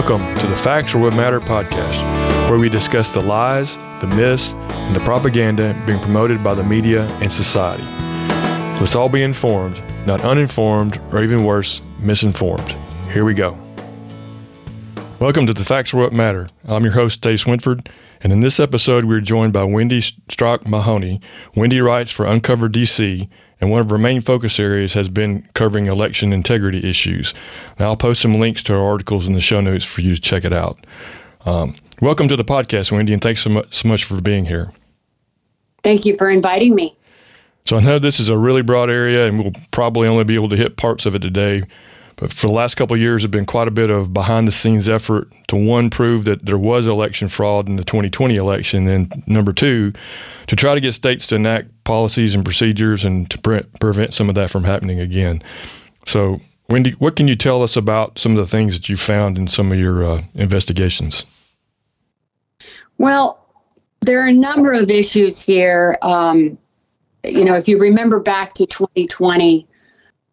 Welcome to the Facts or What Matter podcast, where we discuss the lies, the myths, and the propaganda being promoted by the media and society. Let's all be informed, not uninformed, or even worse, misinformed. Here we go. Welcome to the Facts or What Matter. I'm your host, Dave Swinford, and in this episode, we're joined by Wendy Strauch Mahoney. Wendy writes for Uncover DC, and one of her main focus areas has been covering election integrity issues. Now, I'll post some links to her articles in the show notes for you to check it out. Um, welcome to the podcast, Wendy, and thanks so much, so much for being here. Thank you for inviting me. So, I know this is a really broad area, and we'll probably only be able to hit parts of it today. But for the last couple of years, there's been quite a bit of behind the scenes effort to one, prove that there was election fraud in the 2020 election, and number two, to try to get states to enact policies and procedures and to pre- prevent some of that from happening again. So, Wendy, what can you tell us about some of the things that you found in some of your uh, investigations? Well, there are a number of issues here. Um, you know, if you remember back to 2020,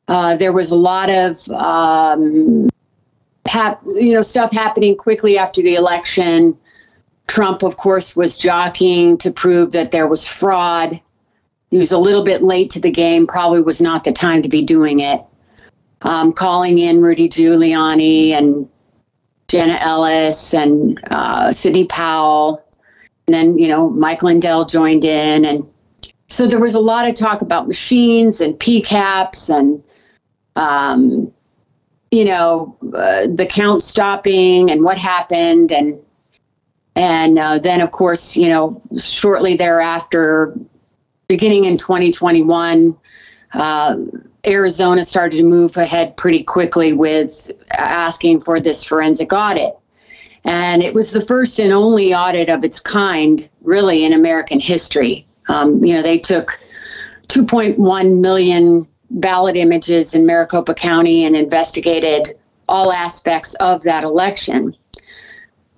uh, there was a lot of um, you know stuff happening quickly after the election. Trump, of course, was jockeying to prove that there was fraud. He was a little bit late to the game. Probably was not the time to be doing it. Um, calling in Rudy Giuliani and Jenna Ellis and uh, Sidney Powell, and then you know Mike Lindell joined in, and so there was a lot of talk about machines and PCAPs and um, you know, uh, the count stopping and what happened, and and uh, then of course, you know, shortly thereafter, beginning in 2021, uh, Arizona started to move ahead pretty quickly with asking for this forensic audit. And it was the first and only audit of its kind, really, in American history. Um, you know, they took 2.1 million ballot images in Maricopa County and investigated all aspects of that election.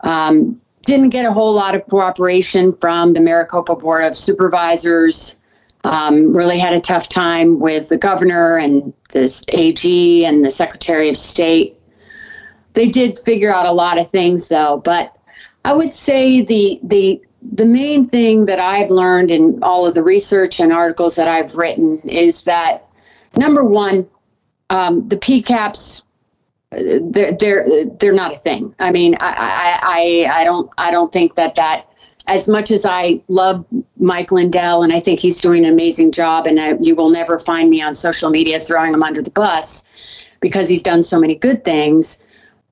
Um, didn't get a whole lot of cooperation from the Maricopa Board of Supervisors. Um, really had a tough time with the governor and the AG and the Secretary of State. They did figure out a lot of things, though. But I would say the the the main thing that I've learned in all of the research and articles that I've written is that Number one, um, the PCAPs they're they're they're not a thing. I mean, I, I I don't I don't think that that as much as I love Mike Lindell and I think he's doing an amazing job, and I, you will never find me on social media throwing him under the bus because he's done so many good things.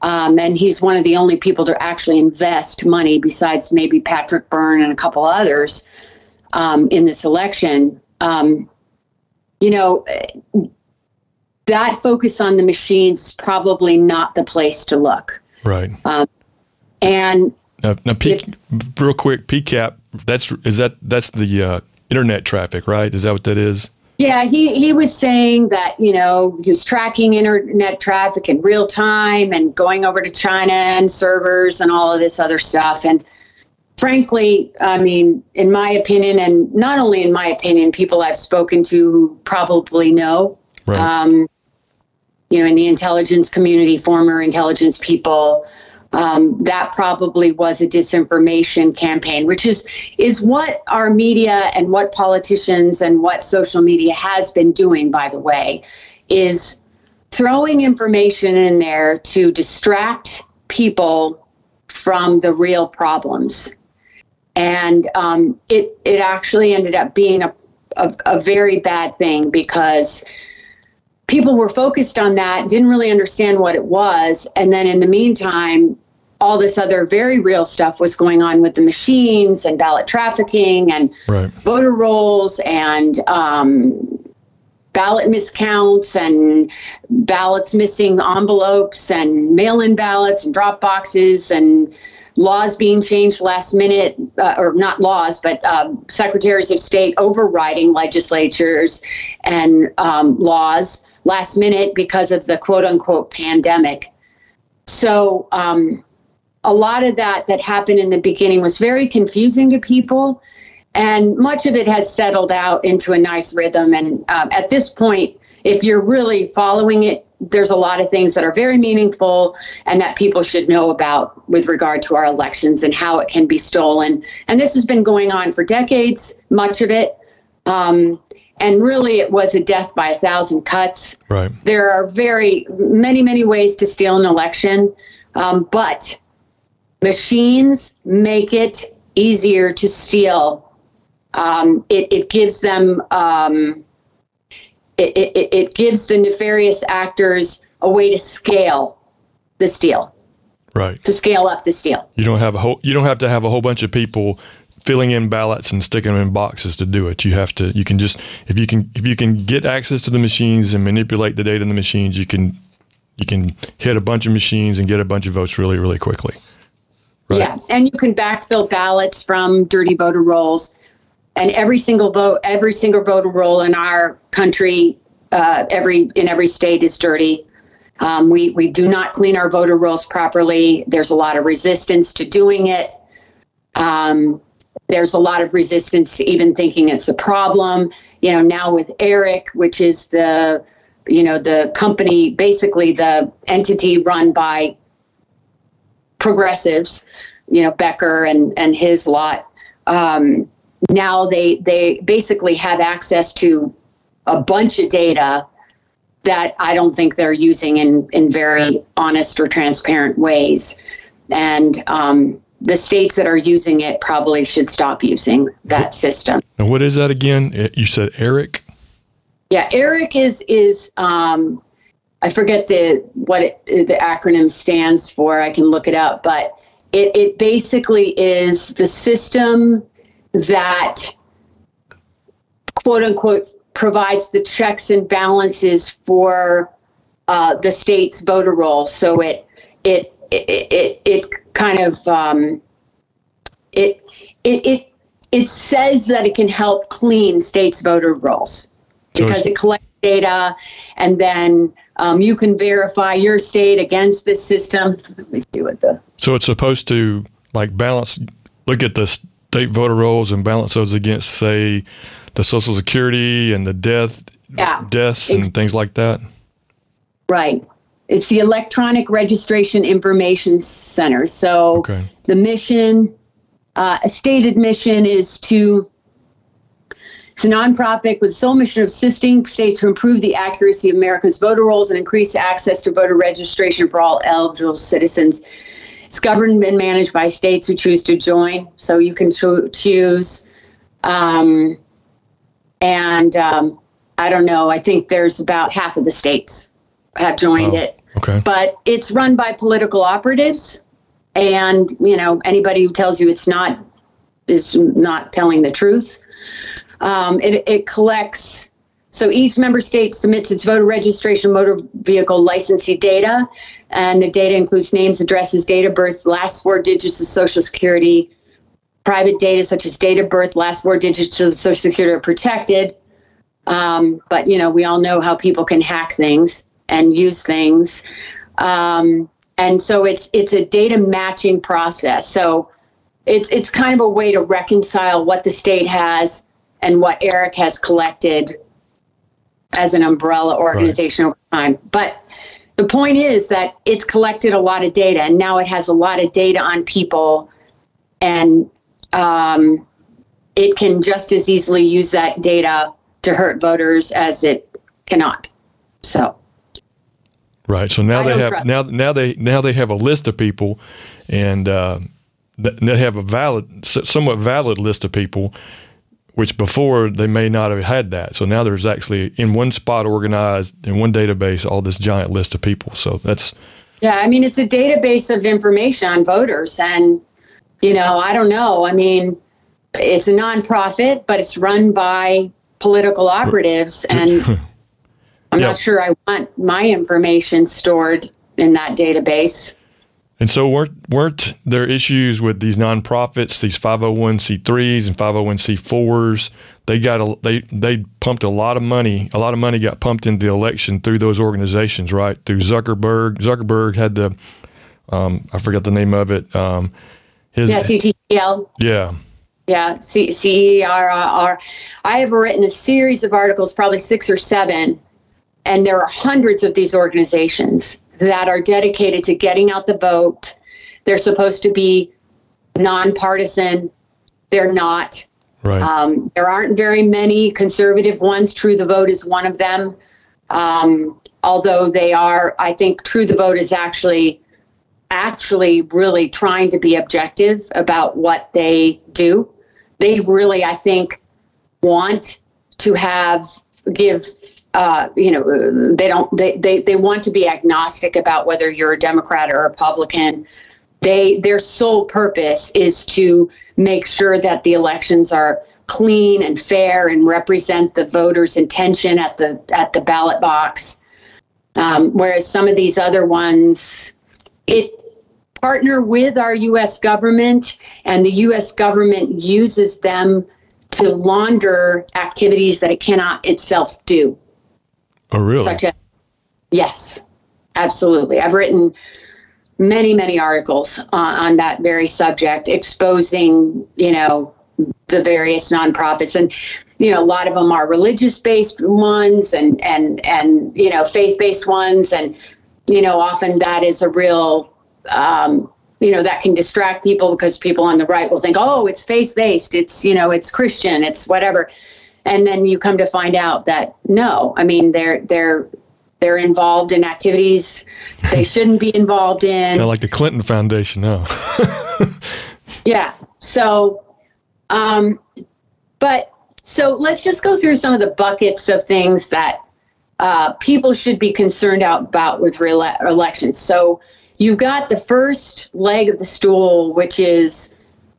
Um, and he's one of the only people to actually invest money besides maybe Patrick Byrne and a couple others um, in this election. Um, you know, that focus on the machines is probably not the place to look. Right. Um, and now, now P, if, real quick, PCAP. That's is that that's the uh, internet traffic, right? Is that what that is? Yeah, he he was saying that you know he was tracking internet traffic in real time and going over to China and servers and all of this other stuff and frankly, I mean, in my opinion, and not only in my opinion, people I've spoken to probably know. Right. Um, you know, in the intelligence community, former intelligence people, um, that probably was a disinformation campaign, which is is what our media and what politicians and what social media has been doing. By the way, is throwing information in there to distract people from the real problems and um, it it actually ended up being a, a, a very bad thing because people were focused on that, didn't really understand what it was, and then in the meantime, all this other very real stuff was going on with the machines and ballot trafficking and right. voter rolls and um, ballot miscounts and ballots missing envelopes and mail-in ballots and drop boxes and laws being changed last minute, uh, or not laws, but um, secretaries of state overriding legislatures and um, laws last minute because of the quote unquote pandemic. So, um, a lot of that that happened in the beginning was very confusing to people. And much of it has settled out into a nice rhythm. And uh, at this point, if you're really following it there's a lot of things that are very meaningful and that people should know about with regard to our elections and how it can be stolen. And this has been going on for decades, much of it. Um, and really, it was a death by a thousand cuts. Right. There are very many, many ways to steal an election, um, but machines make it easier to steal. Um, it, it gives them um, it, it, it gives the nefarious actors a way to scale the steal. Right. To scale up the steal. You don't have a whole. You don't have to have a whole bunch of people filling in ballots and sticking them in boxes to do it. You have to. You can just if you can if you can get access to the machines and manipulate the data in the machines, you can you can hit a bunch of machines and get a bunch of votes really really quickly. Right? Yeah, and you can backfill ballots from dirty voter rolls and every single vote, every single voter roll in our country, uh, every in every state is dirty. Um, we we do not clean our voter rolls properly. There's a lot of resistance to doing it. Um, there's a lot of resistance to even thinking it's a problem. You know, now with ERIC, which is the you know the company, basically the entity run by progressives, you know Becker and and his lot. Um, now they they basically have access to a bunch of data that I don't think they're using in in very honest or transparent ways, and um, the states that are using it probably should stop using that system. And what is that again? You said ERIC. Yeah, ERIC is is um, I forget the what it, the acronym stands for. I can look it up, but it it basically is the system that quote unquote provides the checks and balances for uh, the state's voter roll. So it it it it, it kind of um, it it it it says that it can help clean states' voter rolls because it collects data and then um, you can verify your state against this system. Let me see what the. So it's supposed to like balance. Look at this state voter rolls and balance those against, say, the Social Security and the death yeah, deaths and things like that? Right. It's the Electronic Registration Information Center. So okay. the mission, uh, a stated mission is to it's a nonprofit with the sole mission of assisting states to improve the accuracy of America's voter rolls and increase access to voter registration for all eligible citizens. It's governed and managed by states who choose to join, so you can cho- choose. Um, and um, I don't know. I think there's about half of the states have joined oh, it. Okay. But it's run by political operatives, and you know anybody who tells you it's not is not telling the truth. Um, it, it collects so each member state submits its voter registration motor vehicle licensee data, and the data includes names, addresses, date of birth, last four digits of Social Security. Private data such as date of birth, last four digits of Social Security are protected. Um, but you know, we all know how people can hack things and use things. Um, and so it's it's a data matching process. So it's it's kind of a way to reconcile what the state has and what ERIC has collected as an umbrella organization right. over time. But the point is that it's collected a lot of data and now it has a lot of data on people and um, it can just as easily use that data to hurt voters as it cannot. So right. So now I they have now now they now they have a list of people, and uh, they have a valid, somewhat valid list of people which before they may not have had that. So now there's actually in one spot organized in one database all this giant list of people. So that's yeah. I mean, it's a database of information on voters, and you know, I don't know. I mean, it's a nonprofit, but it's run by political operatives, and I'm not sure I want my information stored in that database. And so weren't weren't there issues with these nonprofits, these 501c3s and 501c4s? They got a, they they pumped a lot of money. A lot of money got pumped into the election through those organizations, right? Through Zuckerberg. Zuckerberg had the um, I forgot the name of it. Um, his yeah, CTCL. Yeah. Yeah, C C E R R. I have written a series of articles, probably six or seven, and there are hundreds of these organizations that are dedicated to getting out the vote. They're supposed to be nonpartisan. They're not. Right. Um, there aren't very many conservative ones. True the Vote is one of them. Um, although they are, I think True the Vote is actually actually really trying to be objective about what they do. They really, I think, want to have give uh, you know they don't they, they they want to be agnostic about whether you're a democrat or a republican they their sole purpose is to make sure that the elections are clean and fair and represent the voters intention at the at the ballot box um, whereas some of these other ones it partner with our us government and the us government uses them to launder activities that it cannot itself do. Oh, really? Such as, yes, absolutely. I've written many, many articles on, on that very subject, exposing, you know, the various nonprofits. And you know a lot of them are religious based ones and and and you know faith based ones. And you know often that is a real um, you know that can distract people because people on the right will think oh it's faith based it's you know it's christian. It's whatever and then you come to find out that no i mean they're they're they're involved in activities they shouldn't be involved in like the clinton foundation no yeah so um but so let's just go through some of the buckets of things that uh, people should be concerned about with re- elections so you've got the first leg of the stool, which is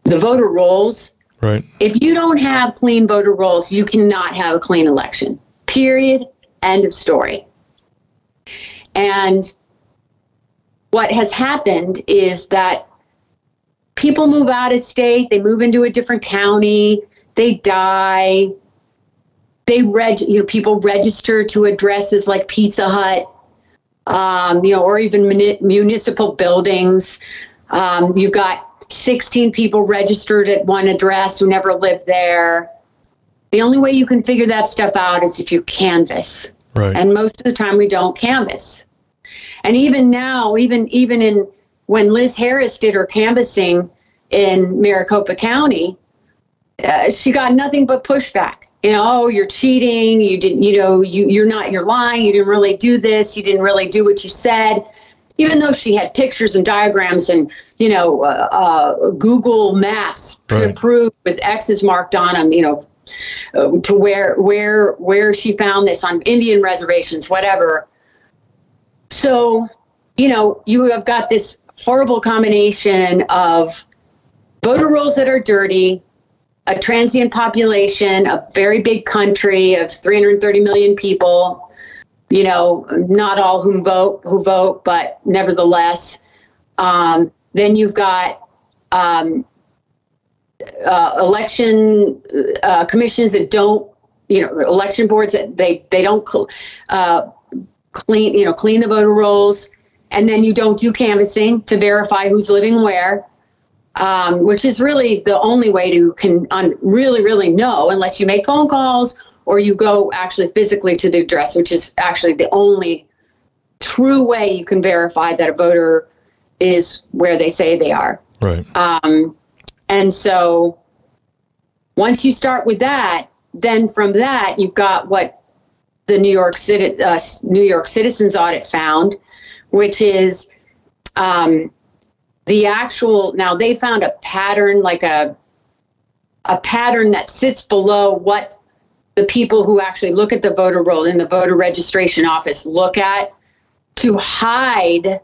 the voter rolls. Right. If you don't have clean voter rolls, you cannot have a clean election. Period. End of story. And what has happened is that people move out of state, they move into a different county, they die. They reg, you know, people register to addresses like Pizza Hut um, you know, or even muni- municipal buildings. Um, you've got 16 people registered at one address who never lived there. The only way you can figure that stuff out is if you canvass. Right. And most of the time we don't canvass. And even now, even even in when Liz Harris did her canvassing in Maricopa County, uh, she got nothing but pushback you know, oh, you're cheating. You didn't, you know, you you're not, you're lying. You didn't really do this. You didn't really do what you said. Even though she had pictures and diagrams and you know uh, uh, Google Maps right. with X's marked on them, you know, uh, to where where where she found this on Indian reservations, whatever. So, you know, you have got this horrible combination of voter rolls that are dirty, a transient population, a very big country of 330 million people. You know, not all who vote who vote, but nevertheless. Um, then you've got um, uh, election uh, commissions that don't, you know, election boards that they they don't uh, clean, you know, clean the voter rolls, and then you don't do canvassing to verify who's living where um, which is really the only way to can un- really really know unless you make phone calls or you go actually physically to the address, which is actually the only true way you can verify that a voter is where they say they are. Right. Um, and so once you start with that, then from that you've got what the New York City uh, New York Citizens Audit found, which is um, the actual now they found a pattern like a a pattern that sits below what the people who actually look at the voter roll in the voter registration office look at to hide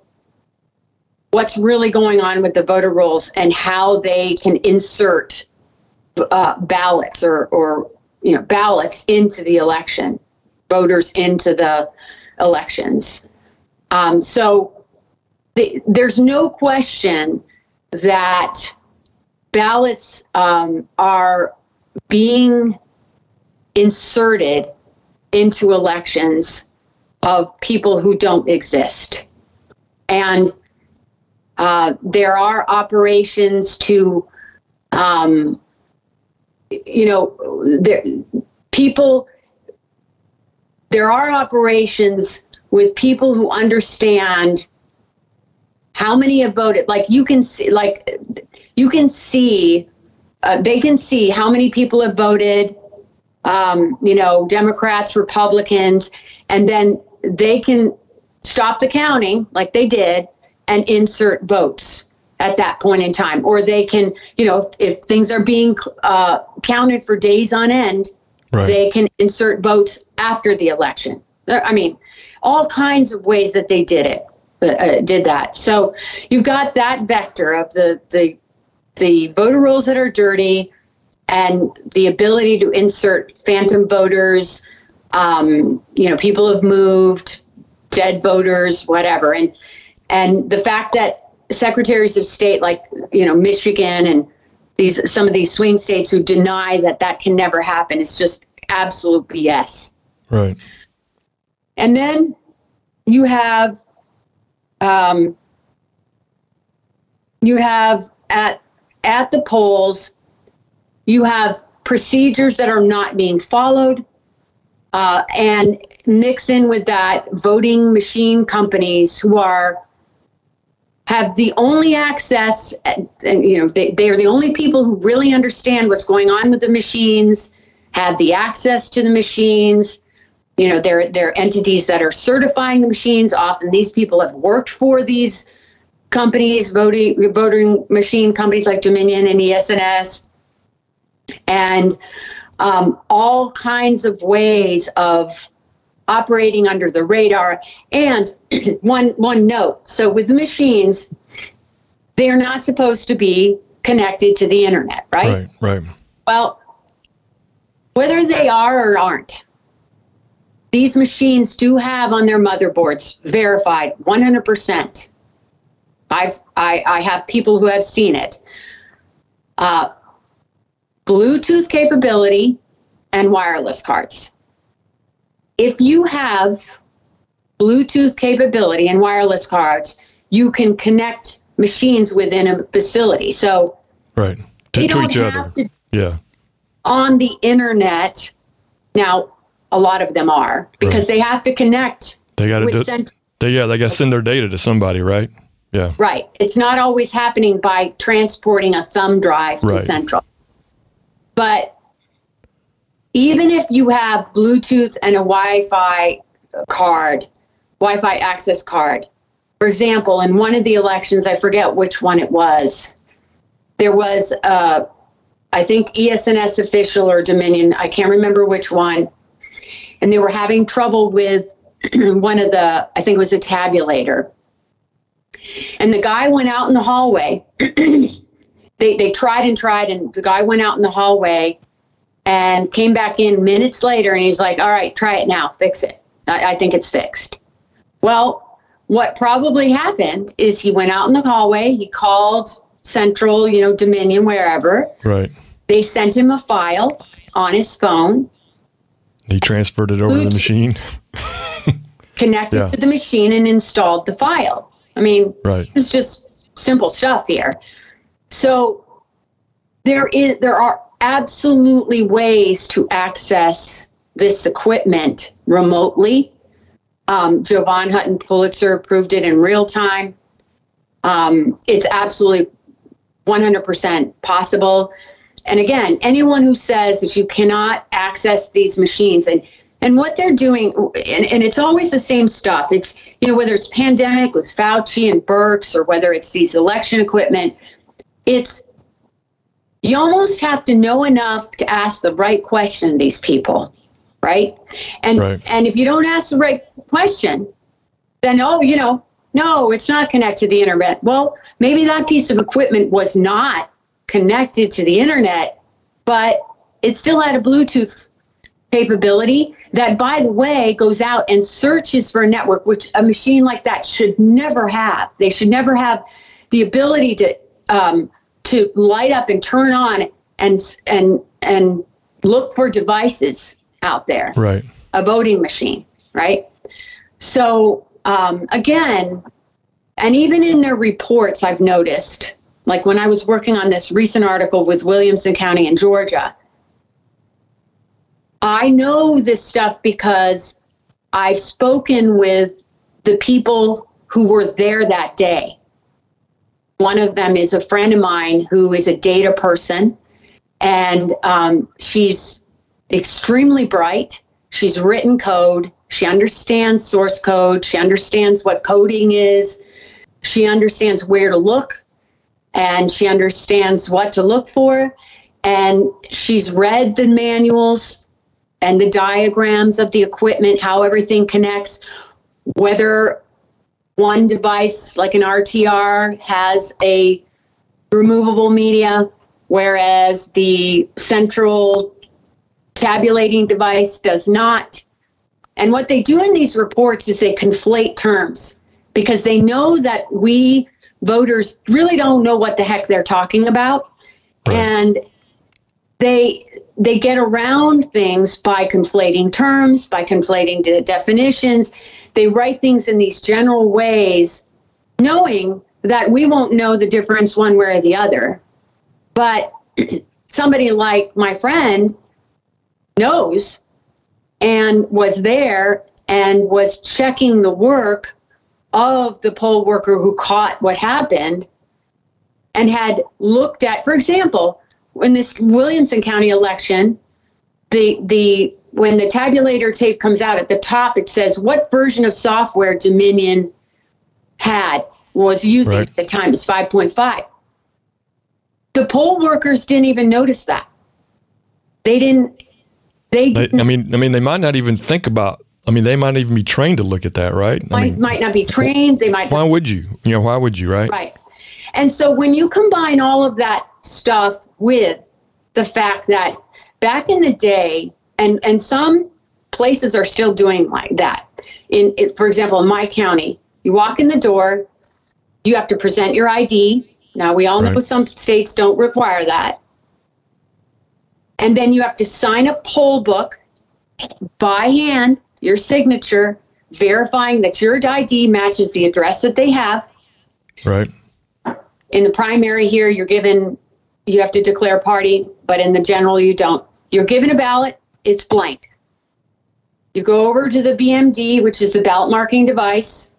what's really going on with the voter rolls and how they can insert uh, ballots or or you know ballots into the election voters into the elections. Um, so the, there's no question that ballots um, are being inserted into elections of people who don't exist. And uh, there are operations to, um, you know, there, people there are operations with people who understand how many have voted. Like you can see, like you can see, uh, they can see how many people have voted. Um, you know, Democrats, Republicans, and then they can stop the counting like they did and insert votes at that point in time. Or they can, you know, if, if things are being uh, counted for days on end, right. they can insert votes after the election. I mean, all kinds of ways that they did it, uh, uh, did that. So you've got that vector of the the the voter rolls that are dirty, and the ability to insert phantom voters. Um, you know, people have moved, dead voters, whatever, and and the fact that secretaries of state like you know Michigan and these some of these swing states who deny that that can never happen is just absolute BS. Right. And then you have um, you have at at the polls you have procedures that are not being followed uh, and mix in with that voting machine companies who are have the only access and, and you know they, they are the only people who really understand what's going on with the machines have the access to the machines. You know they're they're entities that are certifying the machines. Often these people have worked for these companies voting voting machine companies like dominion and ES&S and um, all kinds of ways of operating under the radar and one one note so with machines they are not supposed to be connected to the internet right right right well whether they are or aren't these machines do have on their motherboards verified 100%. I've, I, I have people who have seen it. Uh, Bluetooth capability and wireless cards. If you have Bluetooth capability and wireless cards, you can connect machines within a facility. So, right to, to each other. To, yeah. On the internet. Now, a lot of them are because right. they have to connect. They got to do. Cent- they, yeah, they got to send their data to somebody, right? Yeah. Right. It's not always happening by transporting a thumb drive to right. central. But even if you have Bluetooth and a Wi-Fi card, Wi-Fi access card, for example, in one of the elections, I forget which one it was, there was a, I think ES&S official or Dominion, I can't remember which one, and they were having trouble with one of the, I think it was a tabulator. And the guy went out in the hallway. they, they tried and tried, and the guy went out in the hallway and came back in minutes later and he's like, All right, try it now, fix it. I, I think it's fixed. Well, what probably happened is he went out in the hallway, he called Central, you know, Dominion, wherever. Right. They sent him a file on his phone. He transferred it over to the machine. connected yeah. to the machine and installed the file. I mean, right. it's just simple stuff here. So there is there are absolutely ways to access this equipment remotely. Um, Jovan Hutton Pulitzer approved it in real time. Um, it's absolutely 100% possible. And again, anyone who says that you cannot access these machines and and what they're doing, and, and it's always the same stuff. It's, you know, whether it's pandemic with Fauci and Birx or whether it's these election equipment, it's, you almost have to know enough to ask the right question to these people, right? And right. and if you don't ask the right question, then oh, you know, no, it's not connected to the internet. Well, maybe that piece of equipment was not connected to the internet, but it still had a Bluetooth capability that, by the way, goes out and searches for a network, which a machine like that should never have. They should never have the ability to um, to light up and turn on and and and look for devices out there. Right. A voting machine, right? So um, again, and even in their reports, I've noticed like when I was working on this recent article with Williamson County in Georgia, I know this stuff because I've spoken with the people who were there that day. One of them is a friend of mine who is a data person, and um, she's extremely bright. She's written code. She understands source code. She understands what coding is. She understands where to look and she understands what to look for. And she's read the manuals and the diagrams of the equipment, how everything connects, whether one device like an RTR has a removable media, whereas the central tabulating device does not. And what they do in these reports is they conflate terms because they know that we voters really don't know what the heck they're talking about. Right. And they they get around things by conflating terms, by conflating de- definitions. They write things in these general ways, knowing that we won't know the difference one way or the other. But somebody like my friend knows and was there and was checking the work of the poll worker who caught what happened and had looked at, for example, in this Williamson County election, the the when the tabulator tape comes out at the top, it says what version of software Dominion had was using right. at the time. It's 5.5. The poll workers didn't even notice that. They didn't. They. Didn't, I mean, I mean, they might not even think about I mean, they might even be trained to look at that, right? Might, I mean, might not be trained. They might. Why would you? You know, why would you, right? Right. And so when you combine all of that stuff with the fact that back in the day, and and some places are still doing like that. In, for example, in my county, you walk in the door, you have to present your ID. Now we all know some states don't require that. And then you have to sign a poll book by hand your signature, verifying that your ID matches the address that they have. Right. In the primary here, you're given, you have to declare party, but in the general, you don't. You're given a ballot, it's blank. You go over to the BMD, which is the ballot marking device.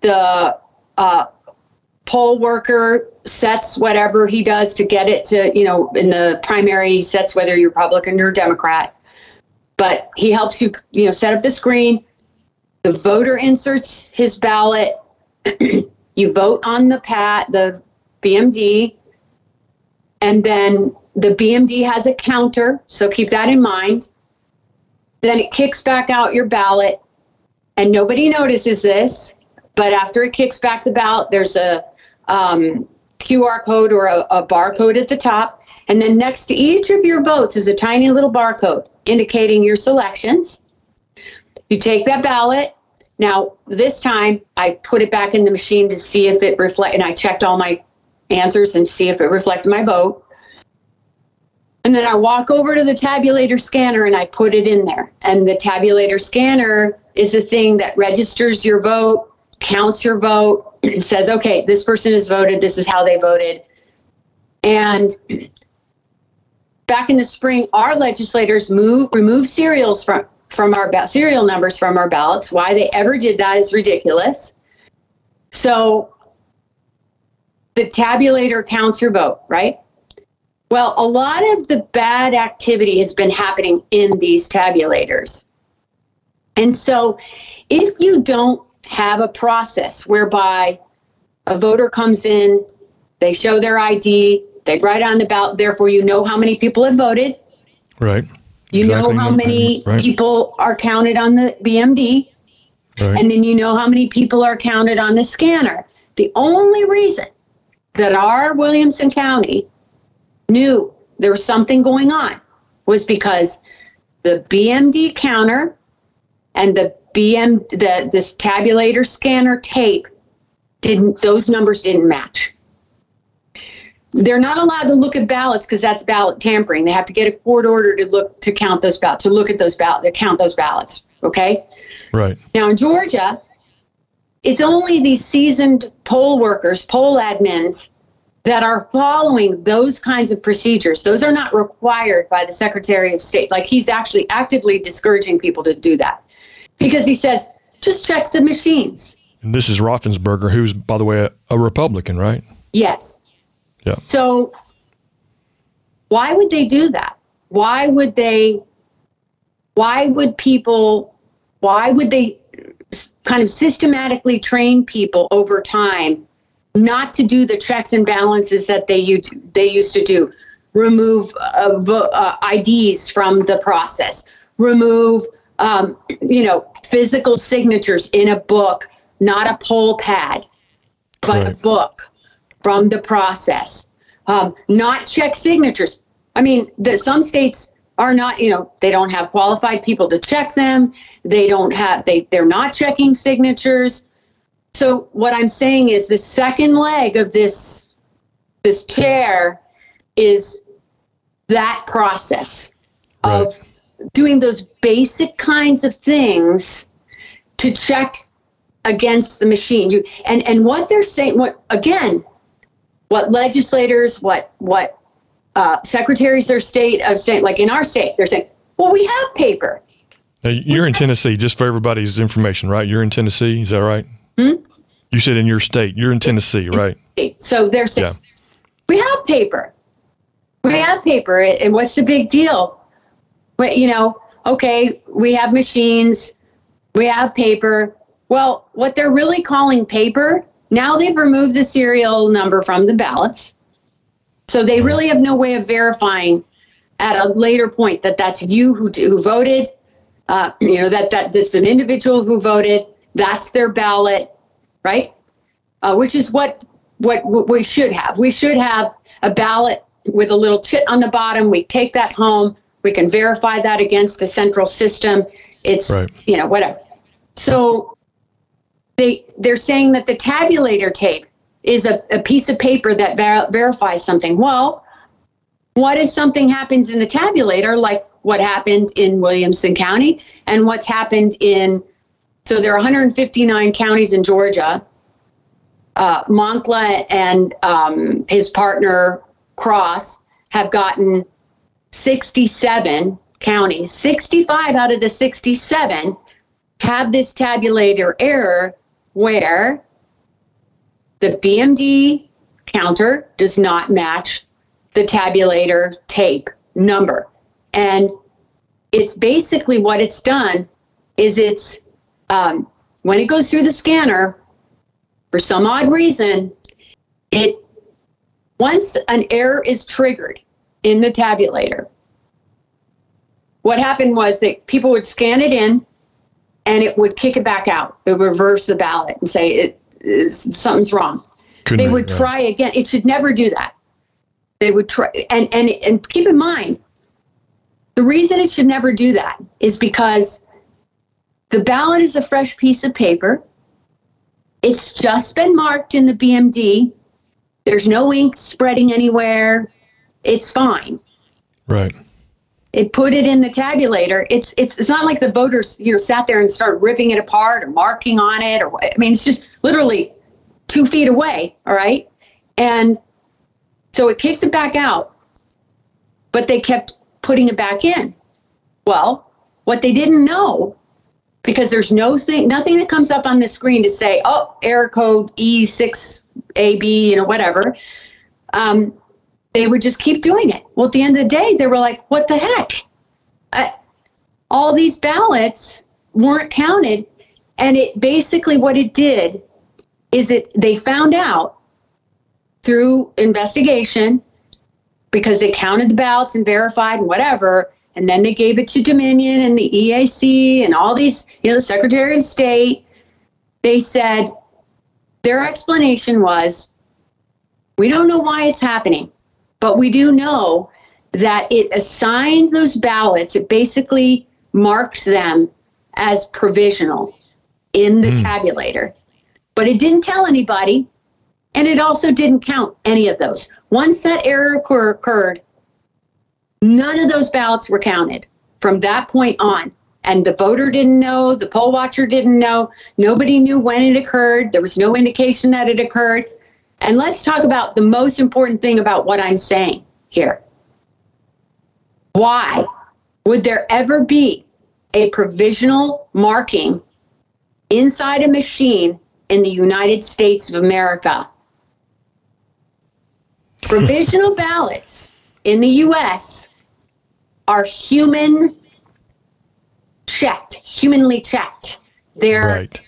The uh, poll worker sets whatever he does to get it to, you know, in the primary, he sets whether you're Republican or Democrat but he helps you, you know, set up the screen. The voter inserts his ballot. you vote on the pat, the BMD, and then the BMD has a counter, so keep that in mind. Then it kicks back out your ballot, and nobody notices this. But after it kicks back the ballot, there's a um, QR code or a, a barcode at the top. And then next to each of your votes is a tiny little barcode indicating your selections. You take that ballot. Now, this time I put it back in the machine to see if it reflect, and I checked all my answers and see if it reflected my vote. And then I walk over to the tabulator scanner and I put it in there. And the tabulator scanner is the thing that registers your vote, counts your vote, says, okay, this person has voted, this is how they voted. And back in the spring, our legislators move remove serials from from our ba- serial numbers from our ballots. Why they ever did that is ridiculous. So the tabulator counts your vote, right? Well, a lot of the bad activity has been happening in these tabulators. And so if you don't have a process whereby a voter comes in, they show their ID, they write on the ballot, therefore, you know how many people have voted. Right. You exactly. know how many right. people are counted on the BMD. Right. And then you know how many people are counted on the scanner. The only reason that our Williamson County knew there was something going on was because the BMD counter and the BM the this tabulator scanner tape didn't those numbers didn't match. They're not allowed to look at ballots because that's ballot tampering. They have to get a court order to look to count those ballots, to look at those ballots, to count those ballots. Okay. Right. Now in Georgia, it's only these seasoned poll workers, poll admins that are following those kinds of procedures. Those are not required by the Secretary of State. Like he's actually actively discouraging people to do that. because he says, just check the machines. And this is Raffensperger, who's, by the way, a, a Republican, right? Yes. Yeah. So why would they do that? Why would they? Why would people? Why would they kind of systematically train people over time not to do the checks and balances that they used they used to do? Remove uh, uh, IDs from the process. Remove um, you know physical signatures in a book, not a poll pad, but a book from the process. Um, not check signatures. I mean, the, some states are not, you know, they don't have qualified people to check them. They don't have, they, they're not checking signatures. So what I'm saying is the second leg of this, this chair is that process of doing those basic kinds of things to check against the machine. You and and what they're saying, what again, what legislators, what what uh, secretaries of state of state, like in our state, they're saying, well, we have paper. Now, you're in Tennessee, just for everybody's information, right? You're in Tennessee, is that right? Hmm? You said in your state. You're in Tennessee, right? So they're saying, Yeah. we have paper. We have paper. And what's the big deal? But, you know, okay, we have machines, we have paper. Well, what they're really calling paper, now they've removed the serial number from the ballots. So they really have no way of verifying at a later point that that's you who, who voted. Uh, you know, that, that that's an individual who voted. That's their ballot, right? uh, which is what, what what we should have. We should have a ballot with a little chit on the bottom. We take that home. We can verify that against a central system. It's Right. you know whatever. So they they're saying that the tabulator tape is a, a piece of paper that ver- verifies something. Well, what if something happens in the tabulator, like what happened in Williamson County and what's happened in so there are 159 counties in Georgia uh, Moncla and um, his partner Cross have gotten 67 counties. 65 out of the 67 have this tabulator error where the BMD counter does not match the tabulator tape number. And it's basically what it's done is it's um, when it goes through the scanner, for some odd reason, it once an error is triggered in the tabulator, what happened was that people would scan it in and it would kick it back out. It would reverse the ballot and say it is something's wrong. Couldn't they would try again. It should never do that. They would try and and and keep in mind the reason it should never do that is because the ballot is a fresh piece of paper. It's just been marked in the BMD. There's no ink spreading anywhere. It's fine. Right. It put it in the tabulator. It's it's it's not like the voters you know sat there and started ripping it apart or marking on it or I mean it's just literally two feet away. All right, and so it kicks it back out, but they kept putting it back in. Well, what they didn't know because there's no thing nothing that comes up on the screen to say oh error code e6ab you know whatever. Um, they would just keep doing it. Well at the end of the day they were like what the heck? I, all these ballots weren't counted and it basically what it did is it they found out through investigation because they counted the ballots and verified and whatever and then they gave it to Dominion and the EAC and all these, you know, the Secretary of State. They said their explanation was we don't know why it's happening, but we do know that it assigned those ballots, it basically marked them as provisional in the Hmm. tabulator. But it didn't tell anybody, and it also didn't count any of those. Once that error occur- occurred, None of those ballots were counted from that point on. And the voter didn't know, the poll watcher didn't know, nobody knew when it occurred. There was no indication that it occurred. And let's talk about the most important thing about what I'm saying here. Why would there ever be a provisional marking inside a machine in the United States of America. Provisional ballots in the US are human checked, humanly checked. They're Right.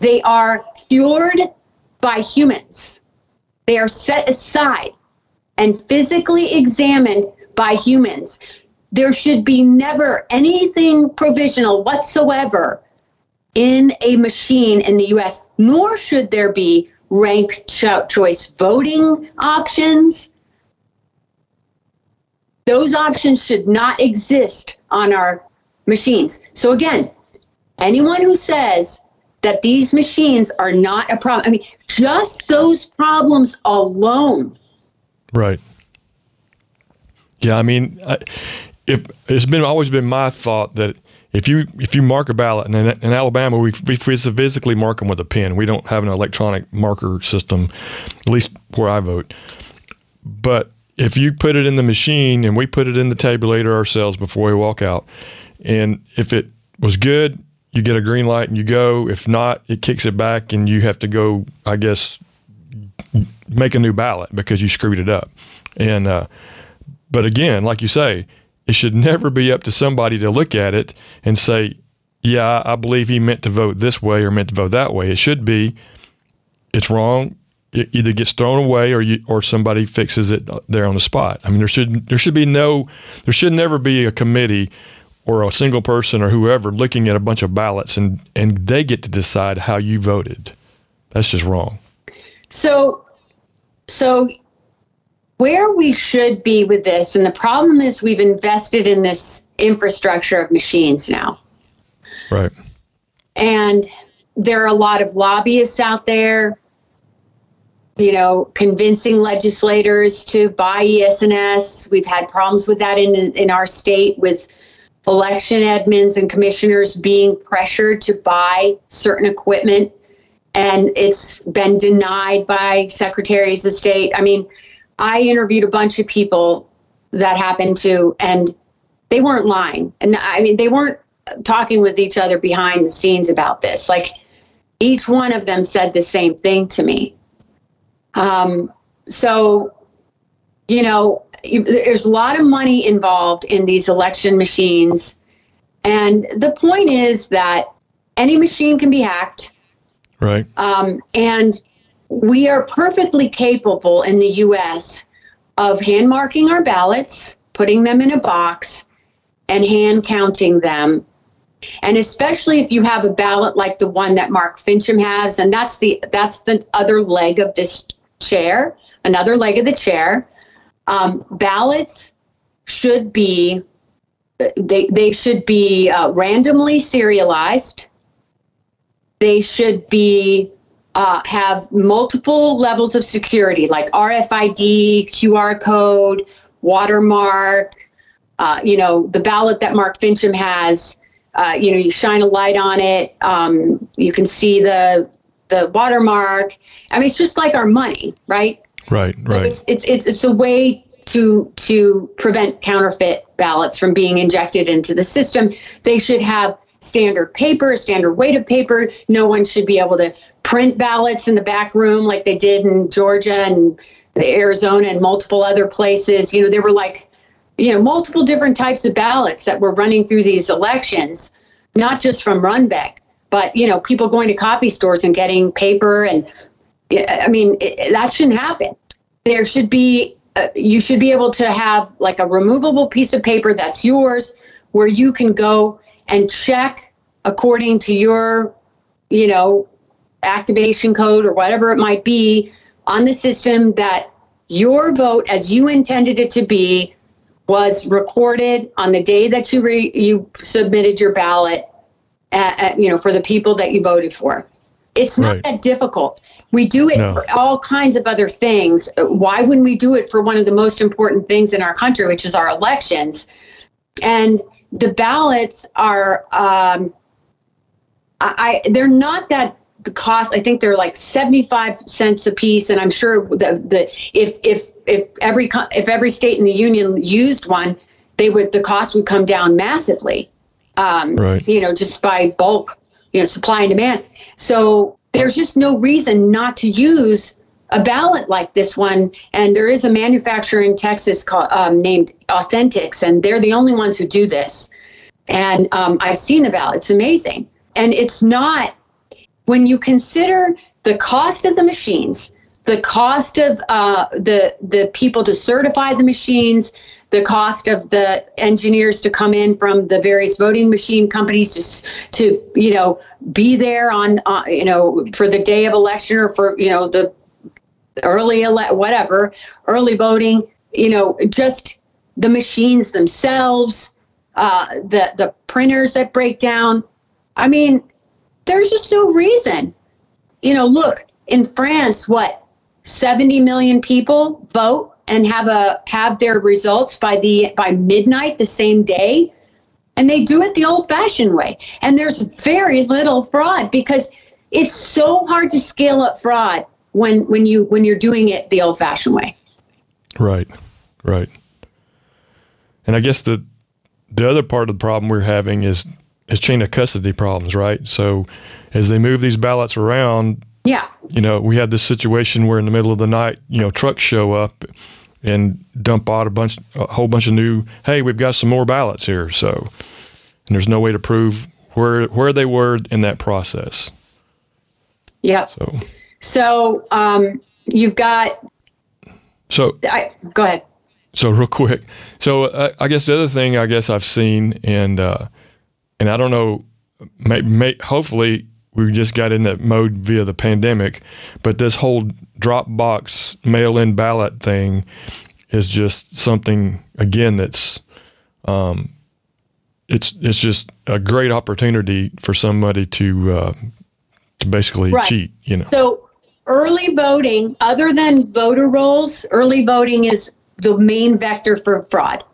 they are cured by humans. They are set aside and physically examined by humans. There should be never anything provisional whatsoever in a machine in the US, nor should there be ranked cho- choice voting options. Those options should not exist on our machines. So, again, anyone who says that these machines are not a problem, I mean, just those problems alone Right. Yeah, I mean, I, if it's been always been my thought that if you if you mark a ballot, and in, in Alabama we, we physically mark them with a pen. We don't have an electronic marker system, at least where I vote. But if you put it in the machine and we put it in the tabulator ourselves before we walk out, and if it was good, you get a green light and you go. If not, it kicks it back and you have to go. I guess make a new ballot because you screwed it up. And uh, but again, like you say, it should never be up to somebody to look at it and say, "Yeah, I believe he meant to vote this way or meant to vote that way." It should be, it's wrong. It either gets thrown away or you or somebody fixes it there on the spot. I mean, there should there should be no there should never be a committee or a single person or whoever looking at a bunch of ballots and and they get to decide how you voted. That's just wrong. So, so where we should be with this, and the problem is we've invested in this infrastructure of machines now, Right. and there are a lot of lobbyists out there, you know, convincing legislators to buy ES&S. We've had problems with that in in our state with election admins and commissioners being pressured to buy certain equipment and it's been denied by secretaries of state. I mean, I interviewed a bunch of people that happened to, and they weren't lying. And I mean, they weren't talking with each other behind the scenes about this. Like, each one of them said the same thing to me. Um, so, you know, there's a lot of money involved in these election machines. And the point is that any machine can be hacked. Right. Um, and we are perfectly capable in the US of hand marking our ballots, putting them in a box, and hand counting them. And especially if you have a ballot like the one that Mark Finchem has, and that's the that's the other leg of this chair, another leg of the chair. Um, ballots should be they they should be uh, randomly serialized they should be uh, have multiple levels of security like RFID, QR code, watermark. Uh, you know, the ballot that Mark Finchem has. Uh, you know, you shine a light on it. Um, you can see the the watermark. I mean, it's just like our money, right? Right. So Right. It's, it's it's it's a way to to prevent counterfeit ballots from being injected into the system. They should have standard paper, standard weight of paper. No one should be able to print ballots in the back room like they did in Georgia and Arizona and multiple other places. You know, there were like, you know, multiple different types of ballots that were running through these elections, not just from Runbeck, but you know, people going to copy stores and getting paper and I mean, it, that shouldn't happen. There should be, uh, you should be able to have like a removable piece of paper that's yours where you can go and check according to your, you know, activation code or whatever it might be on the system that your vote as you intended it to be was recorded on the day that you re- you submitted your ballot at, at, you know for the people that you voted for. It's not Right. that difficult. We do it No. for all kinds of other things. Why wouldn't we do it for one of the most important things in our country which is our elections? And the ballots are um, I, I they're not that the cost i think they're like 75 cents a piece and i'm sure the, the if if if every if every state in the union used one they would the cost would come down massively Um, Right. You know, just by bulk, you know, supply and demand. So there's just no reason not to use a ballot like this one. And there is a manufacturer in Texas called, um, named Authentix, and they're the only ones who do this. And um, I've seen the ballot; it's amazing. And it's not when you consider the cost of the machines, the cost of uh, the the people to certify the machines, the cost of the engineers to come in from the various voting machine companies to to you know be there on uh, you know for the day of election or for you know the early ele- whatever early voting you know just the machines themselves uh, the the printers that break down. I mean there's just no reason. You know look in france what 70 million people vote and have a have their results by the by midnight the same day and they do it the old fashioned way and there's very little fraud because it's so hard to scale up fraud when when you when you're doing it the old fashioned way Right, right. And I guess the the other part of the problem we're having is is chain of custody problems, right? So as they move these ballots around, yeah you know, we have this situation where in the middle of the night, you know, trucks show up and dump out a bunch, a whole bunch of new. Hey, we've got some more ballots here. So, and there's no way to prove where where they were in that process. yeah So, so um you've got so I, go ahead So real quick, so uh, I guess the other thing I guess I've seen and uh, and I don't know, may, may, hopefully we just got in that mode via the pandemic, but this whole Dropbox mail-in ballot thing is just something again that's um, it's it's just a great opportunity for somebody to uh, to basically Right. cheat, you know. So early voting, other than voter rolls, early voting is the main vector for fraud.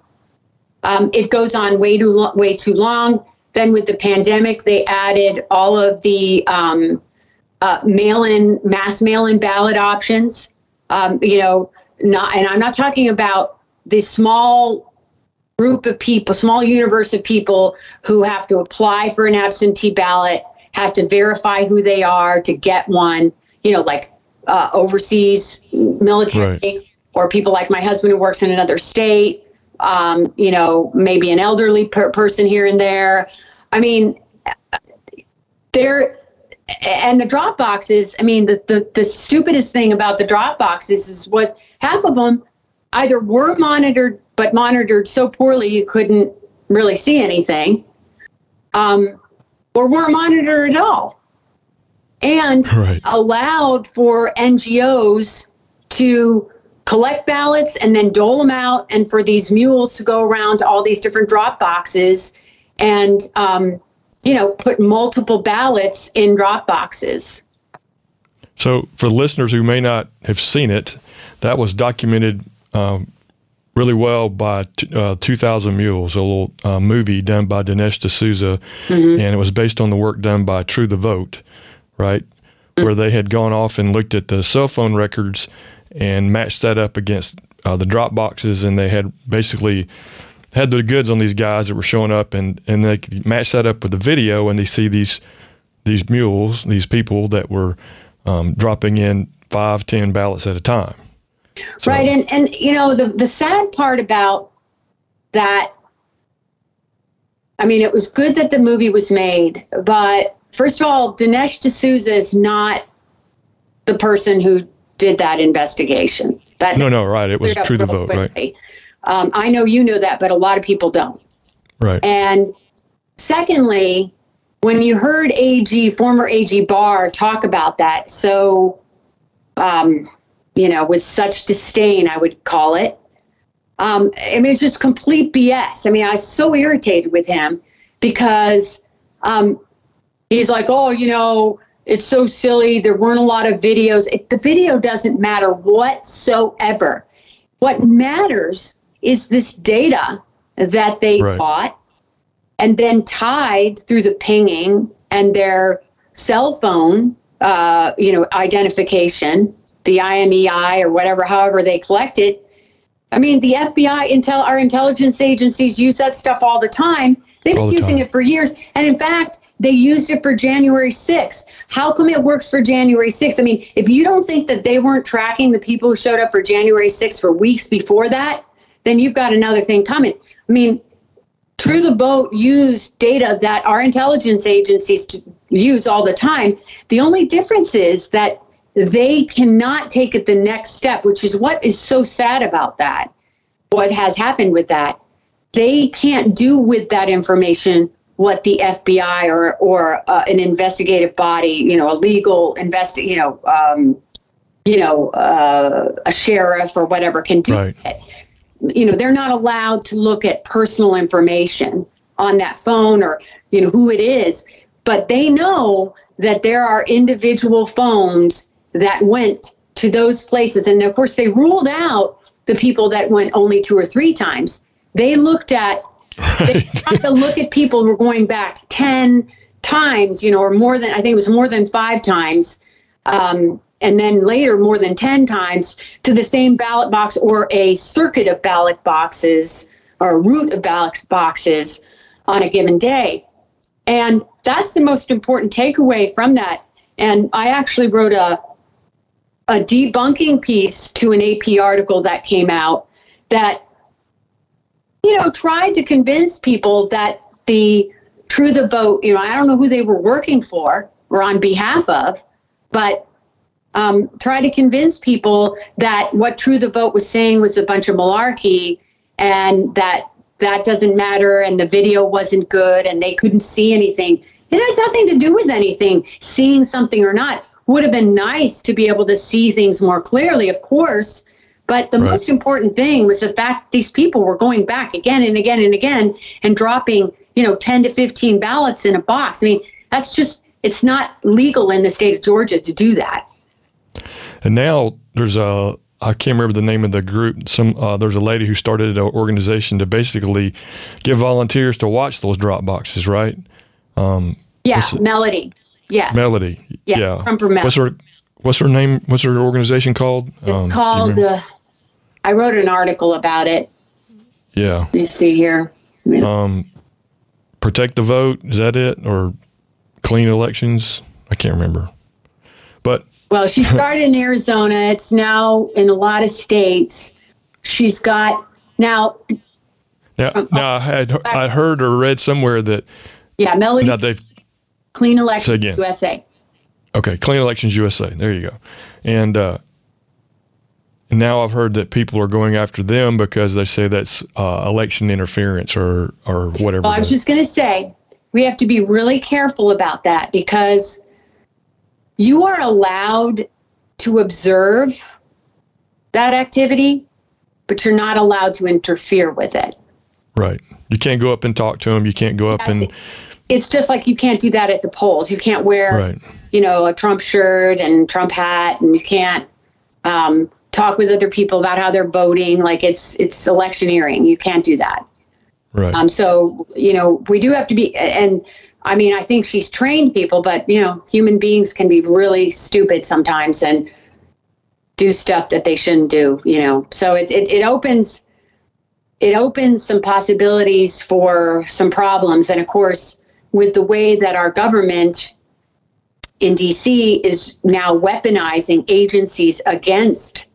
Um, it goes on way too way too long. Then with the pandemic, they added all of the um, uh, mail-in, mass mail-in ballot options. Um, you know, not, and I'm not talking about the small group of people, small universe of people who have to apply for an absentee ballot, have to verify who they are to get one. You know, like uh, overseas military, Right. or people like my husband who works in another state. Um, you know, maybe an elderly per- person here and there. I mean, there and the drop boxes i mean the, the the stupidest thing about the drop boxes is what half of them either were monitored but monitored so poorly you couldn't really see anything um, or weren't monitored at all and Right. allowed for ngos to collect ballots and then dole them out and for these mules to go around to all these different drop boxes and um, you know put multiple ballots in drop boxes. So, for listeners who may not have seen it, that was documented um, really well by t- uh, 2000 Mules, a little uh, movie done by Dinesh D'Souza, and it was based on the work done by True the Vote, right? Where they had gone off and looked at the cell phone records and matched that up against uh, the drop boxes, and they had basically had the goods on these guys that were showing up, and and they match that up with the video, and they see these these mules, these people that were um, dropping in five, ten ballots at a time. So- right and and you know the the sad part about that i mean it was good that the movie was made but first of all dinesh d'souza is not the person who did that investigation that No, no, right. It was True the Vote, right? Um, i know you know that but a lot of people don't Right. And secondly, when you heard AG, former AG Barr, talk about that, so, um, you know, with such disdain, I would call it. Um, I mean, it's just complete BS. I mean, I was so irritated with him because um, he's like, oh, you know, it's so silly. There weren't a lot of videos. It, the video doesn't matter whatsoever. What matters is this data that they Right. bought and then tied through the pinging and their cell phone, uh, you know, identification, the IMEI or whatever, however they collect it, I mean, the FBI, intel, our intelligence agencies use that stuff all the time. They've been the using time. it for years. And in fact, they used it for January 6th. How come it works for January 6th? I mean, if you don't think that they weren't tracking the people who showed up for January 6th for weeks before that, then you've got another thing coming. I mean, True the Vote used data that our intelligence agencies use all the time. The only difference is that they cannot take it the next step, which is what is so sad about that. What has happened with that? They can't do with that information what the FBI or or uh, an investigative body, you know, a legal investi- you know, um, you know, uh, a sheriff or whatever can do. Right. You know, they're not allowed to look at personal information on that phone or you know who it is, but they know that there are individual phones that went to those places, and of course they ruled out the people that went only two or three times. They looked at they tried to look at people who were going back 10 times, you know, or more than, I think it was more than five times. Um, and then later more than 10 times to the same ballot box or a circuit of ballot boxes or a route of ballot boxes on a given day. And that's the most important takeaway from that. And I actually wrote a, a debunking piece to an AP article that came out that you know, tried to convince people that the True the Vote, you know, I don't know who they were working for or on behalf of, but um, try to convince people that what True the Vote was saying was a bunch of malarkey and that that doesn't matter and the video wasn't good and they couldn't see anything. It had nothing to do with anything, seeing something or not. Would have been nice to be able to see things more clearly, of course. But the Right. most important thing was the fact that these people were going back again and again and again and dropping, you know, 10 to 15 ballots in a box. I mean, that's just, it's not legal in the state of Georgia to do that. And now there's a I can't remember the name of the group. Some uh, there's a lady who started an organization to basically give volunteers to watch those drop boxes, right? Yeah, Melody. Yeah. Melody. Yeah, Trumper Melody. What's her What's her name? What's her organization called? It's Um, called, uh, I wrote an article about it. yeah. Let me see here. Um, protect the vote. Is that it? Or clean elections? I can't remember. Well, she started in Arizona. It's now in a lot of states. She's got, now, now, Um, now I had I heard or read somewhere that yeah, Melody now they've Clean Elections again. USA. Okay, Clean Elections USA. There you go. And uh, now I've heard that people are going after them because they say that's uh, election interference or or whatever. Well, I was just going to say, we have to be really careful about that because you are allowed to observe that activity, but you're not allowed to interfere with it. right. You can't go up and talk to them. You can't go up That's and it. It's just like you can't do that at the polls. You can't wear, right. you know, a Trump shirt and Trump hat, and you can't um, talk with other people about how they're voting. Like it's it's electioneering. You can't do that. Right. Um, so you know, we do have to be, and I mean, I think she's trained people, but you know, human beings can be really stupid sometimes and do stuff that they shouldn't do. You know, so it it, it opens it opens some possibilities for some problems, and of course, with the way that our government in DC is now weaponizing agencies against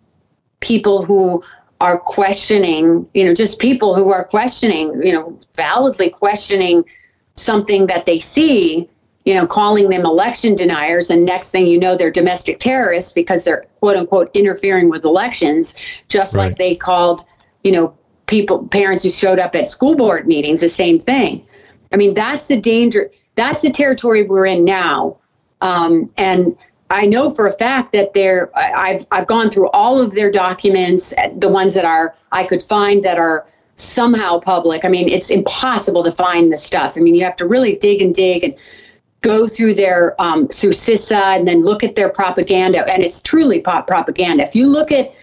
people who are questioning, you know, just people who are questioning, you know, validly questioning something that they see, you know, calling them election deniers. And next thing you know, they're domestic terrorists because they're quote unquote interfering with elections, just Right. like they called, you know, people, parents who showed up at school board meetings, the same thing. I mean, that's the danger. That's the territory we're in now. Um, and I know for a fact that they're, I- I've, I've gone through all of their documents, the ones that are, I could find that are somehow public. I mean, it's impossible to find the stuff. I mean, you have to really dig and dig and go through their, um, through CISA and then look at their propaganda. And it's truly pop propaganda. If you look at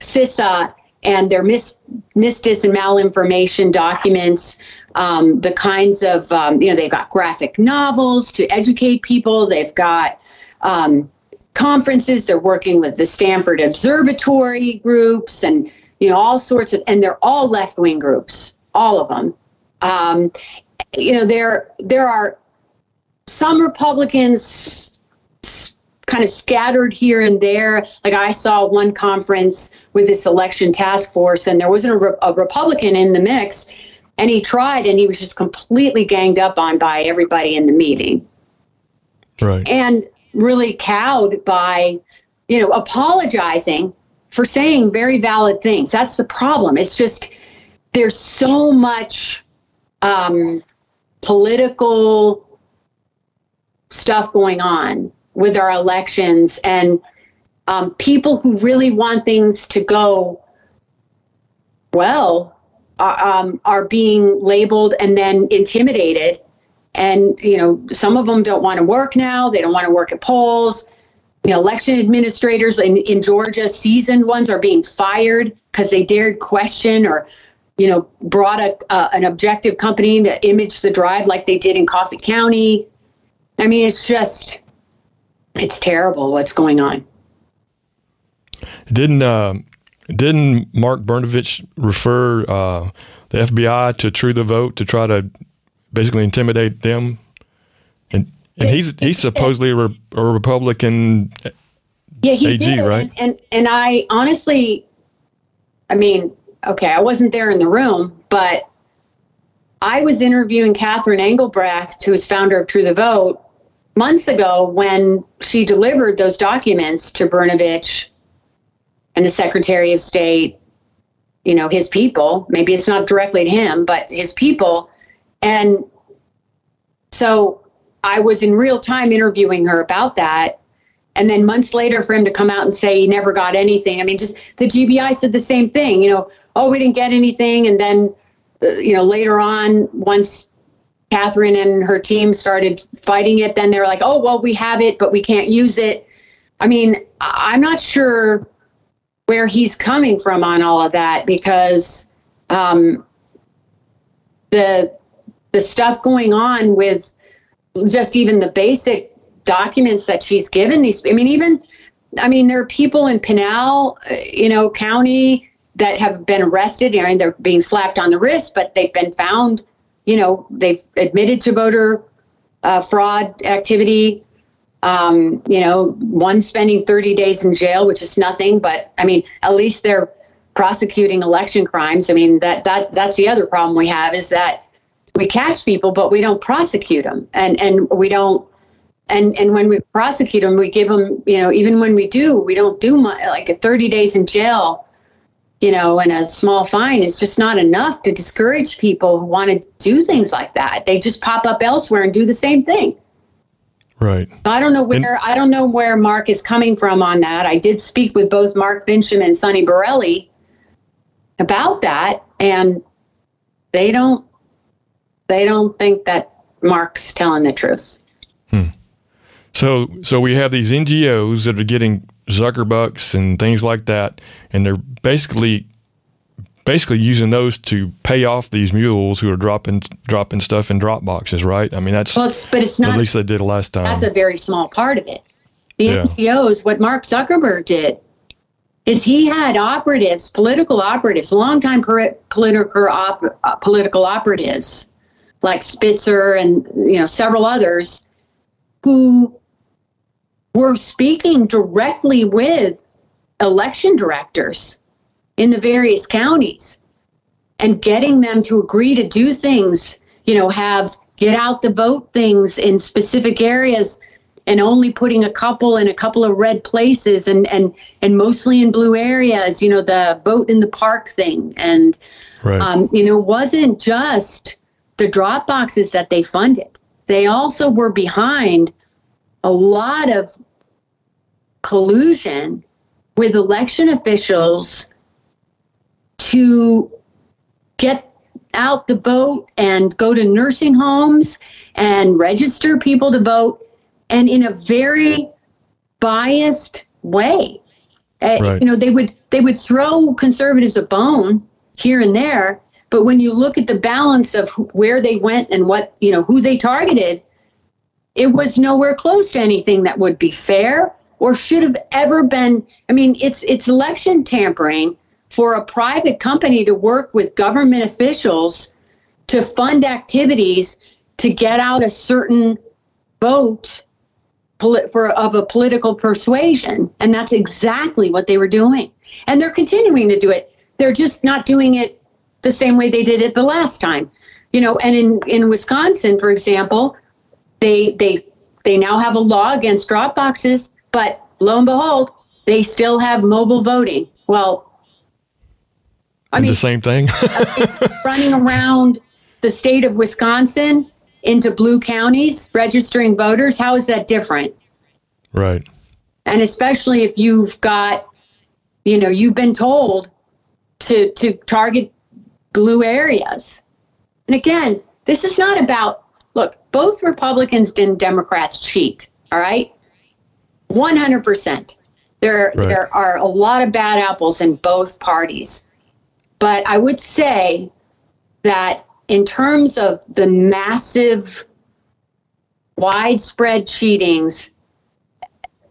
CISA and their mis, and malinformation documents, um, the kinds of, um, you know, they've got graphic novels to educate people. They've got um, conferences. They're working with the Stanford Observatory groups and you know, all sorts of, and they're all left wing groups, all of them. Um, you know, there there are some Republicans kind of scattered here and there. Like I saw one conference with this election task force, and there wasn't a, re- a Republican in the mix, and he tried, and he was just completely ganged up on by everybody in the meeting. Right. And really cowed by, you know, apologizing for saying very valid things. That's the problem. It's just there's so much um, political stuff going on with our elections and um, people who really want things to go well uh, um, are being labeled and then intimidated and you know some of them don't want to work now they don't want to work at polls the election administrators in, in georgia seasoned ones are being fired because they dared question or you know brought a, uh, an objective company to image the drive like they did in coffee county i mean it's just it's terrible what's going on didn't uh, didn't mark brnovich refer uh, the fbi to true the vote to try to basically intimidate them. And and he's he's supposedly a, re, a Republican. Yeah, he AG, did. right? And, and and I honestly, I mean, okay, I wasn't there in the room, but I was interviewing Catherine Engelbrecht, who is founder of True the Vote, months ago when she delivered those documents to Brnovich and the Secretary of State, you know, his people. Maybe it's not directly to him, but his people. And so I was in real time interviewing her about that. And then months later, for him to come out and say he never got anything. I mean, just the GBI said the same thing, you know, oh, we didn't get anything. And then, uh, you know, later on, once Catherine and her team started fighting it, then they were like, oh, well, we have it, but we can't use it. I mean, I'm not sure where he's coming from on all of that because um, the the stuff going on with just even the basic documents that she's given these i mean even i mean there are people in pinal uh, you know county that have been arrested. I mean, they're being slapped on the wrist but they've been found you know they've admitted to voter uh, fraud activity. Um, you know one spending 30 days in jail which is nothing but i mean at least they're prosecuting election crimes. I mean that that that's the other problem we have is that we catch people, but we don't prosecute them, and and we don't. And and when we prosecute them, we give them, you know, even when we do, we don't do much, like a 30 days in jail, you know, and a small fine is just not enough to discourage people who want to do things like that. They just pop up elsewhere and do the same thing. Right. I don't know where and, I don't know where Mark is coming from on that. I did speak with both Mark Finchem and Sonny Borrelli about that, and they don't they don't think that Mark's telling the truth. Hmm. So, so we have these NGOs that are getting Zuckerbucks and things like that, and they're basically basically using those to pay off these mules who are dropping dropping stuff in drop boxes, right? I mean, that's well, it's, but it's not. At least they did last time. That's a very small part of it. The yeah. NGOs, what Mark Zuckerberg did, is he had operatives, political operatives, longtime political op- uh, political operatives like Spitzer and you know several others who were speaking directly with election directors in the various counties and getting them to agree to do things, you know, have get out the vote things in specific areas and only putting a couple in a couple of red places and and and mostly in blue areas, you know, the vote in the park thing and right. um, you know, wasn't just the drop boxes that they funded. They also were behind a lot of collusion with election officials to get out the vote and go to nursing homes and register people to vote and in a very biased way uh, you know they would they would throw conservatives a bone here and there but when you look at the balance of where they went and what, you know, who they targeted, it was nowhere close to anything that would be fair or should have ever been. I mean, it's it's election tampering for a private company to work with government officials to fund activities to get out a certain vote for of a political persuasion and that's exactly what they were doing and they're continuing to do it they're just not doing it the same way they did it the last time you know and in in Wisconsin for example they they they now have a law against drop boxes but lo and behold they still have mobile voting well I mean, the same thing running around the state of Wisconsin into blue counties registering voters. How is that different? Right. And especially if you've got, you know, you've been told to to target blue areas. And again, this is not about look, both Republicans and Democrats cheat, all right? 100%. There right. there are a lot of bad apples in both parties. But I would say that in terms of the massive, widespread cheatings,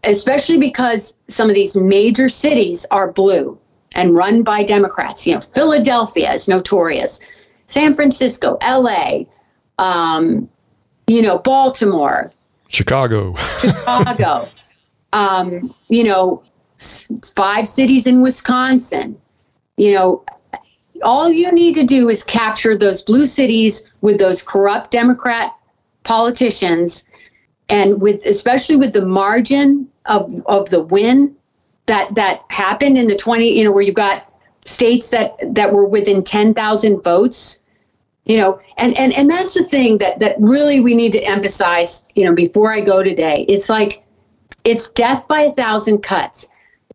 especially because some of these major cities are blue and run by Democrats. You know, Philadelphia is notorious, San Francisco, LA, um, you know, Baltimore, Chicago, Chicago, um, you know, five cities in Wisconsin. You know, all you need to do is capture those blue cities with those corrupt Democrat politicians and with especially with the margin of of the win that that happened in the 20 you know where you've got states that that were within 10,000 votes you know and and and that's the thing that that really we need to emphasize you know before I go today it's like it's death by a thousand cuts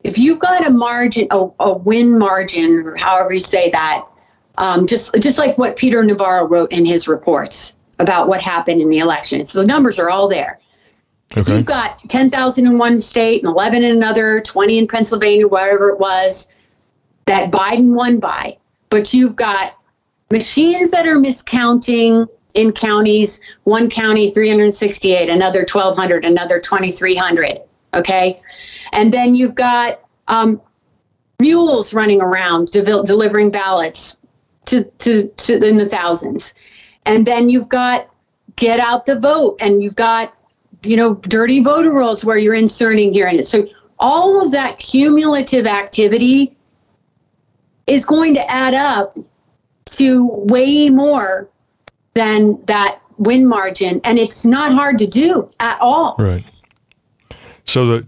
if you've got a margin, a, a win margin, or however you say that, um, just just like what Peter Navarro wrote in his reports about what happened in the election. So the numbers are all there. Okay. You've got 10,000 in one state and 11 in another, 20 in Pennsylvania, wherever it was, that Biden won by. But you've got machines that are miscounting in counties, one county 368, another 1,200, another 2,300. Okay. And then you've got um, mules running around de- delivering ballots to, to, to in the thousands. And then you've got get out the vote and you've got, you know, dirty voter rolls where you're inserting here in it. So all of that cumulative activity is going to add up to way more than that win margin. And it's not hard to do at all. Right. So the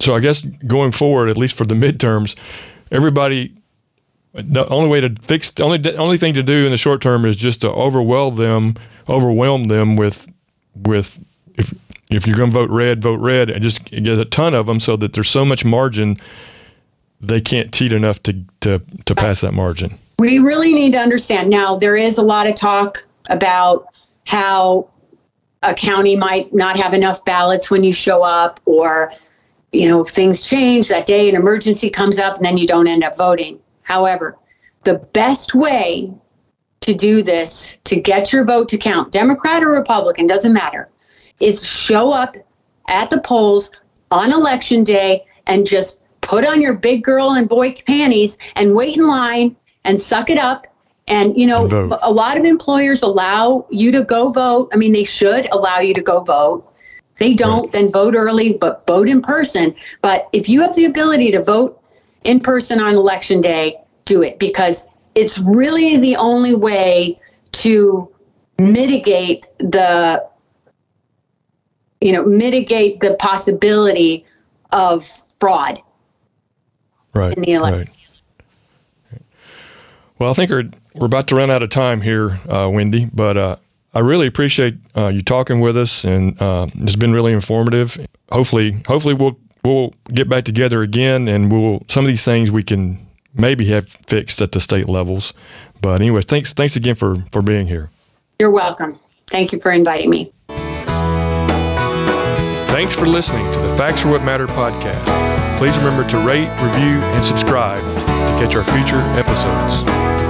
so I guess going forward, at least for the midterms, everybody the only way to fix the only only thing to do in the short term is just to overwhelm them, overwhelm them with with if if you're going to vote red, vote red, and just get a ton of them so that there's so much margin they can't cheat enough to to to pass that margin. We really need to understand now. There is a lot of talk about how a county might not have enough ballots when you show up, or you know, things change that day, an emergency comes up, and then you don't end up voting. However, the best way to do this, to get your vote to count, Democrat or Republican, doesn't matter, is show up at the polls on election day and just put on your big girl and boy panties and wait in line and suck it up. And, you know, a lot of employers allow you to go vote. I mean, they should allow you to go vote. They don't, right. then vote early, but vote in person. But if you have the ability to vote in person on election day, do it because it's really the only way to mitigate the you know mitigate the possibility of fraud right in the election. Right. Well, I think we're, we're about to run out of time here, uh, Wendy, but uh, I really appreciate uh, you talking with us, and uh, it's been really informative. Hopefully, hopefully we'll we'll get back together again, and we'll some of these things we can maybe have fixed at the state levels. But anyway, thanks thanks again for for being here. You're welcome. Thank you for inviting me. Thanks for listening to the Facts Are What Matter podcast. Please remember to rate, review, and subscribe to catch our future episodes.